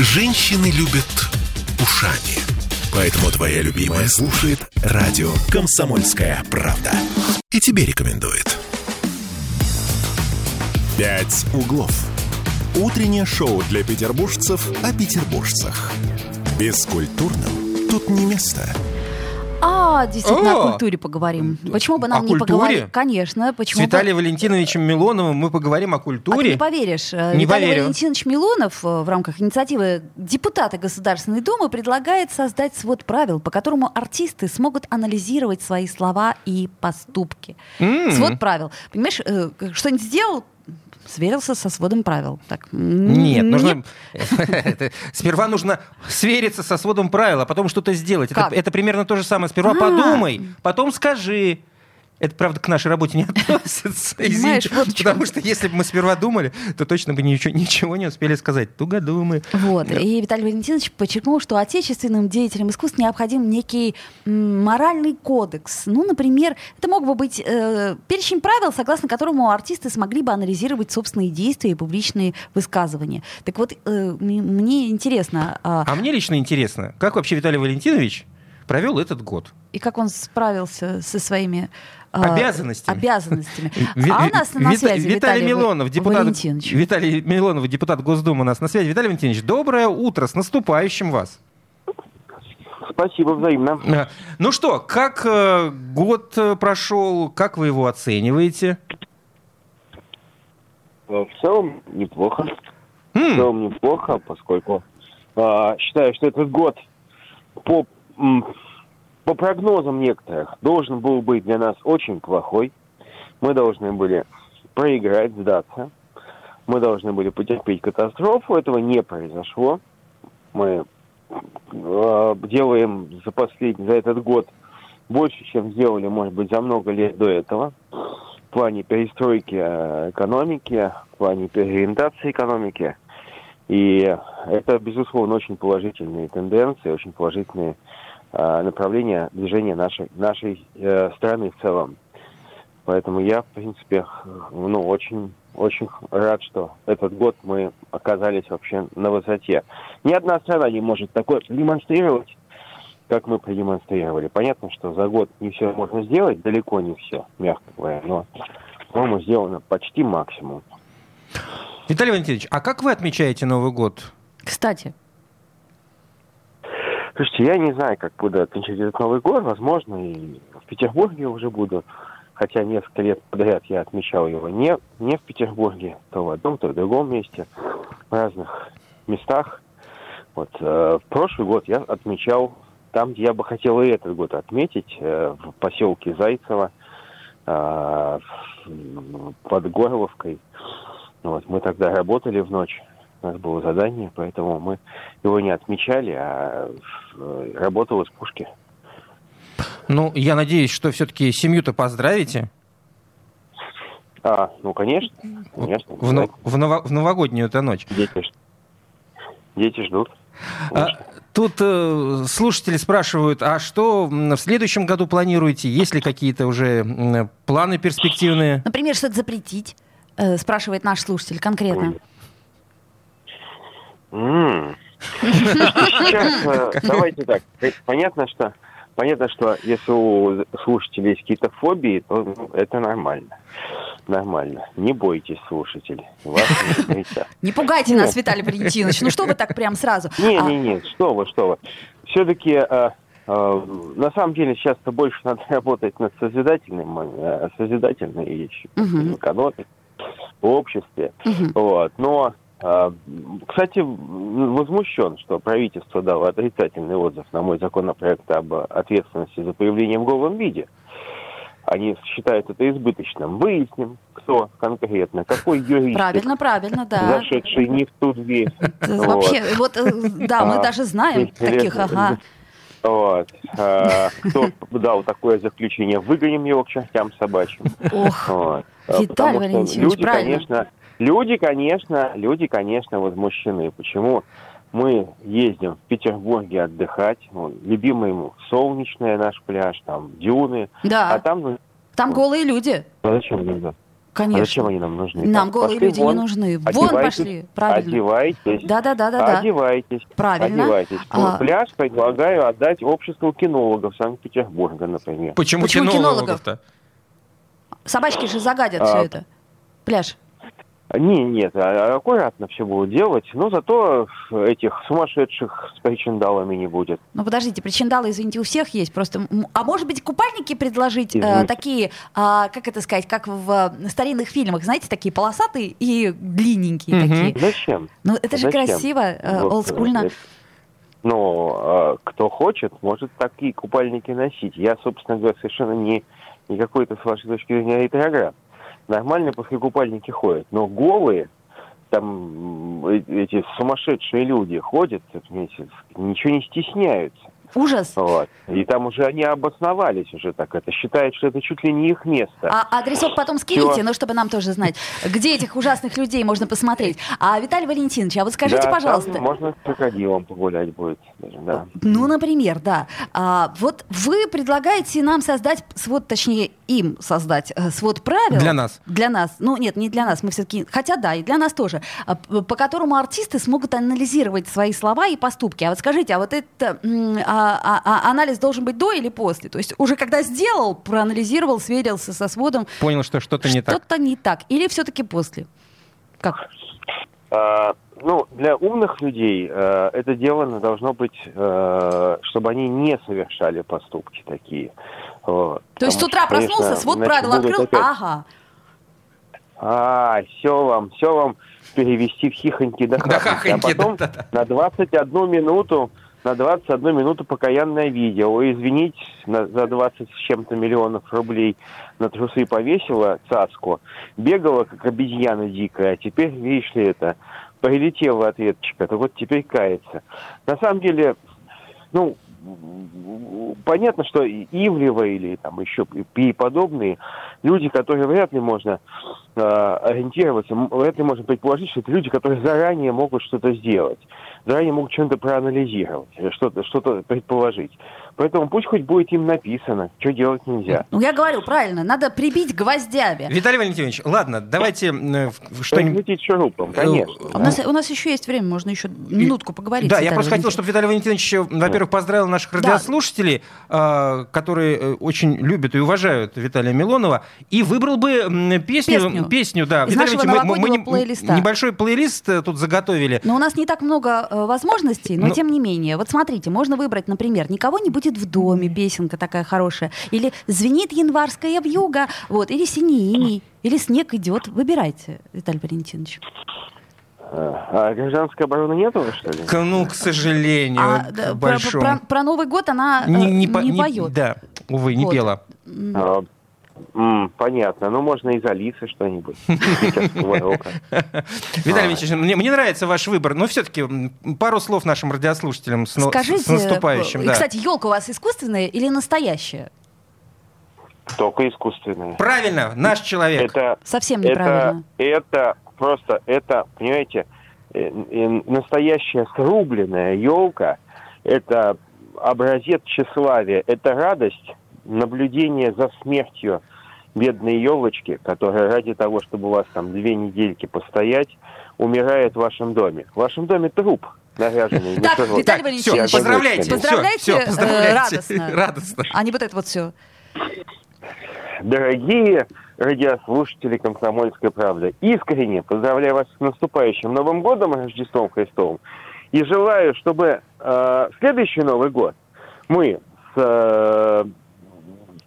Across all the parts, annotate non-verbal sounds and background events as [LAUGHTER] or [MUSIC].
Женщины любят ушами. Поэтому твоя любимая слушает радио «Комсомольская правда». И тебе рекомендует. «Пять углов». Утреннее шоу для петербуржцев о петербуржцах. Бескультурным тут не место. А, действительно, О! о культуре поговорим. Почему бы нам не культуре? поговорить? Конечно, С почему бы... Виталием Валентиновичем Милоновым мы поговорим о А культуре. не поверишь, э, Не Виталий поверю. Валентинович Милонов э, в рамках инициативы депутата Государственной Думы предлагает создать свод правил, по которому артисты смогут анализировать свои слова и поступки. Свод правил. Понимаешь, э, что-нибудь сделал, сверился со сводом правил. Так, Нет, не- нужно... [LAUGHS] Сперва нужно свериться со сводом правил, а потом что-то сделать. Это примерно то же самое. Сперва А. подумай, потом скажи. Это, правда, к нашей работе не [LAUGHS] относится. Извините. вот. Потому что если бы мы сперва думали, то точно бы ничего, ничего не успели сказать. Тугодумы. Вот. И Виталий Валентинович подчеркнул, что отечественным деятелям искусств необходим некий моральный кодекс. Ну, например, это мог бы быть э, перечень правил, согласно которому артисты смогли бы анализировать собственные действия и публичные высказывания. Так вот, э, мне интересно, а, А мне лично интересно, как вообще Виталий Валентинович провел этот год? и как он справился со своими Обязанностями. обязанностями. [LAUGHS] Ви- А у нас на связи Виталий Виталий Милонов, депутат, Валентинович. Виталий Милонов, депутат Госдумы у нас на связи. Виталий Валентинович, доброе утро, с наступающим вас. Спасибо взаимно. Э, Ну что, как э, год э, прошел, как вы его оцениваете? Э, В целом неплохо. В М, целом неплохо, поскольку а, считаю, что этот год по, по прогнозам некоторых должен был быть для нас очень плохой. Мы должны были проиграть, сдаться. Мы должны были потерпеть катастрофу. Этого не произошло. Мы э, делаем за последний, за этот год больше, чем сделали, может быть, за много лет до этого. В плане перестройки э, экономики, в плане переориентации экономики. И это, безусловно, очень положительные тенденции, очень положительные направления движения нашей, нашей э, страны в целом. Поэтому я, в принципе, ну, очень, очень рад, что этот год мы оказались вообще на высоте. Ни одна страна не может такое продемонстрировать, как мы продемонстрировали. Понятно, что за год не все можно сделать, далеко не все, мягко говоря, но, по-моему, сделано почти максимум. Виталий Валентинович, а как вы отмечаете Новый год? Кстати, Слушайте, я не знаю, как буду отмечать этот Новый год. Возможно, и в Петербурге уже буду. Хотя несколько лет подряд я отмечал его не, не в Петербурге, то в одном, то в другом месте, в разных местах. Вот, э, в прошлый год я отмечал там, где я бы хотел и этот год отметить, э, в поселке Зайцево, э, под Горловкой. Вот, мы тогда работали в ночь, у нас было задание, поэтому мы его не отмечали, а э, работал из пушки. Ну, я надеюсь, что все-таки семью-то поздравите А, ну, конечно, конечно. в, в ново- в новогоднюю-то ночь. Дети, дети ждут. А, тут э, слушатели спрашивают, а что в следующем году планируете? Есть ли какие-то уже м, планы перспективные? например, что-то запретить, э, спрашивает наш слушатель конкретно. М. Сейчас, [LAUGHS] э, давайте так. Э, Понятно, что понятно, что если у слушателей есть какие-то фобии, то ну, это нормально. Нормально. Не бойтесь, слушатели. Вас не. [LAUGHS] Не пугайте нас, Виталий Валентинович. Ну что вы так прям сразу? Не, А, не, не, что вы, что вы. Все-таки на самом деле сейчас-то больше надо [LAUGHS] работать над созидательным, э, созидательной вещью Мгм. в обществе. Вот. Но, э, кстати, м, возмущен, что правительство дало отрицательный отзыв на мой законопроект об ответственности за появление в голом виде. Они считают это избыточным. Выясним, кто конкретно, какой юрист, Правильно, правильно, да. зашедший не в ту дверь. Вообще, вот, э, да, мы А, даже знаем таких, ага. Вот. А, Кто дал такое заключение, выгоним его к чертям собачьим. Ох, Вот. А, Виталий Валентинович, люди, правильно. конечно, люди, конечно, люди, конечно, возмущены. Почему мы ездим в Петербурге отдыхать, ну, любимый ему солнечный наш пляж, там дюны, а да, там, ну, там голые люди. а зачем нужно? Конечно. А зачем они нам нужны? Нам Так, голые пошли люди вон, не нужны. Вон пошли, правильно. Одевайтесь. Да-да-да-да-да. Одевайтесь. Правильно. Одевайтесь. А. Пляж предлагаю отдать обществу кинологов Санкт-Петербурга, например. Почему, Почему кинологов-то? Собачки же загадят А. все это. Пляж. Не, нет, а- аккуратно все будут делать, но зато этих сумасшедших с причиндалами не будет. Ну, подождите, причиндалы, извините, у всех есть. Просто, а может быть, купальники предложить э, такие, а, как это сказать, как в э, старинных фильмах, знаете, такие полосатые и длинненькие Мгм. такие. Зачем? Ну, это же Зачем? красиво, э, Вот, олдскульно. э, Ну, э, кто хочет, может такие купальники носить. Я, собственно говоря, совершенно не, не какой-то, с вашей точки зрения, ретроград. Нормально после купальники ходят, но голые, там э, эти сумасшедшие люди ходят, ничего не стесняются. Ужас. Вот. И там уже они обосновались уже так. Это считают, что это чуть ли не их место. А адресок потом скинете, Всё. ну, чтобы нам тоже знать, где этих ужасных людей можно посмотреть. А, Виталий Валентинович, а вот скажите, Да, пожалуйста, там можно с крокодилом погулять будет. даже, да. Ну, например, да. А, вот вы предлагаете нам создать свод, точнее, им создать э, свод правил. Для нас. Для нас. Ну, нет, не для нас. Мы все-таки... Хотя да, и для нас тоже. А, По которому артисты смогут анализировать свои слова и поступки. А вот скажите, а вот этот а, а- а анализ должен быть до или после? То есть уже когда сделал, проанализировал, сверился со сводом, Понял, что что-то не так. что-то не так. Или все-таки после? Как? А, ну, для умных людей э, это дело должно быть, э, чтобы они не совершали поступки такие. Вот. То есть с утра что, конечно, проснулся, свод иначе правил открыл, опять, ага. А, все вам, все вам перевести в хихоньки да Да хахоньки. а потом да-да-да. на 21 минуту на 21 минуту покаянное видео. Ой, извините, на- за 20 с чем-то миллионов рублей на трусы повесила цацку, бегала, как обезьяна дикая, а теперь, видишь ли, это, прилетела ответчика, то вот теперь кается. На самом деле, ну, понятно, что и Ивлева или там еще и подобные люди, которые вряд ли можно ориентироваться, м- вряд ли можно предположить, что это люди, которые заранее могут что-то сделать, заранее могут что-то проанализировать, э, что-то что предположить. Поэтому пусть хоть будет им написано, что делать нельзя. Ну, я говорю, правильно, надо прибить гвоздями. Виталий Валентинович, ладно, давайте э, что-нибудь... Что-нибудь шурупом, конечно. А у, нас, у нас еще есть время, можно еще минутку поговорить. Да, я просто хотел, чтобы Виталий Валентинович, э, во-первых, поздравил наших радиослушателей, э, которые э, очень любят и уважают Виталия Милонова, и выбрал бы м, песню, Песню. да. Из Виталий нашего мы- мы новогоднего не- плейлиста. Небольшой плейлист э, тут заготовили. Но у нас не так много э, возможностей, но Ну- тем не менее. Вот смотрите, можно выбрать, например, «Никого не будет в доме», песенка такая хорошая, или «Звенит январская вьюга», вот, или «Синий иней», или «Снег идет». Выбирайте, Виталий Валентинович. А гражданской обороны нету, что ли? К- ну, к сожалению, А, к про, про- про Новый год она э, Не- не, не по- не- поет. Да, увы, не Вот. пела. А, м, понятно. Ну, можно из Алисы что-нибудь. [LAUGHS] Виталий Валентинович, мне, мне нравится ваш выбор, но все-таки пару слов нашим радиослушателям с, но- Скажите, с наступающим. э, да. кстати, елка у вас искусственная или настоящая? Только искусственное. Правильно, наш человек. Это Совсем это, неправильно. это просто, это, понимаете, э, э, настоящая срубленная елка, это образец тщеславия, это радость наблюдения за смертью бедной елочки, которая ради того, чтобы у вас там две недельки постоять, умирает в вашем доме. В вашем доме труп, наряженный. на Так. Виталий Так, Валентинович, все, поздравляйте. Поздравляйте, Всё, всё, э, поздравляйте. радостно. [LAUGHS] Радостно. А не вот это вот все. Дорогие радиослушатели «Комсомольской правды», искренне поздравляю вас с наступающим Новым годом и Рождеством Христовым. И желаю, чтобы э, в следующий Новый год мы с, э,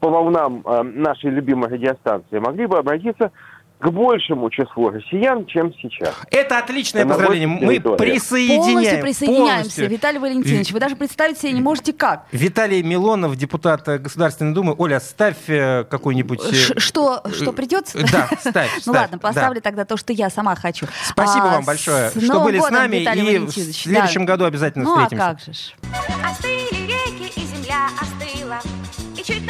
по волнам э, нашей любимой радиостанции могли бы обратиться к большему числу россиян, чем сейчас. Это отличное Это поздравление. Мы присоединяем. Полностью присоединяемся. полностью. Виталий Валентинович, вы даже представить себе не можете как. Виталий Милонов, депутат Государственной Думы. Оля, ставь э, какой-нибудь... э, Ш- Что, что придется? Да, ставь, Ну ладно, да. поставлю тогда то, что я сама хочу. Спасибо А, вам большое, с что Новым были с нами, Виталий и в следующем Да. году обязательно Ну а встретимся. как же ж. Остыли реки и земля остыла, и чуть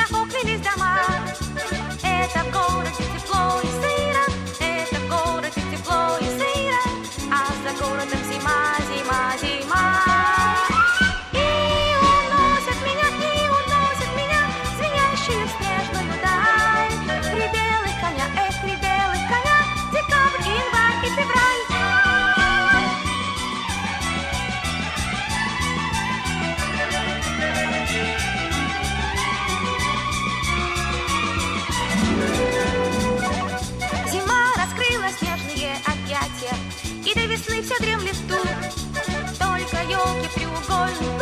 весны все дремлет тут. Только елки треугольник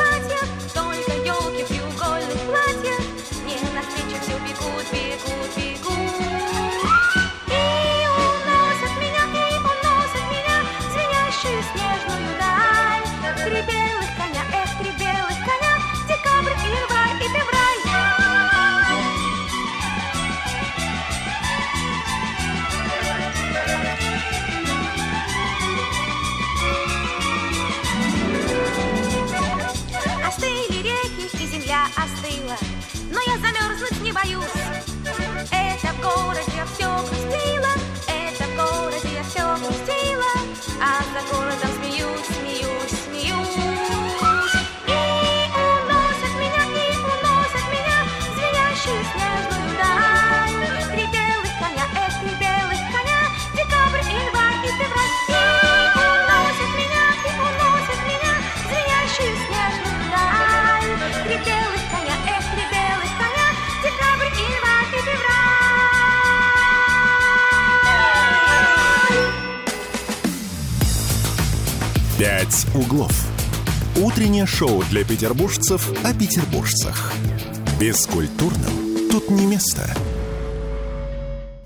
«Спец углов». Утреннее шоу для петербуржцев о петербуржцах. Бескультурным тут не место.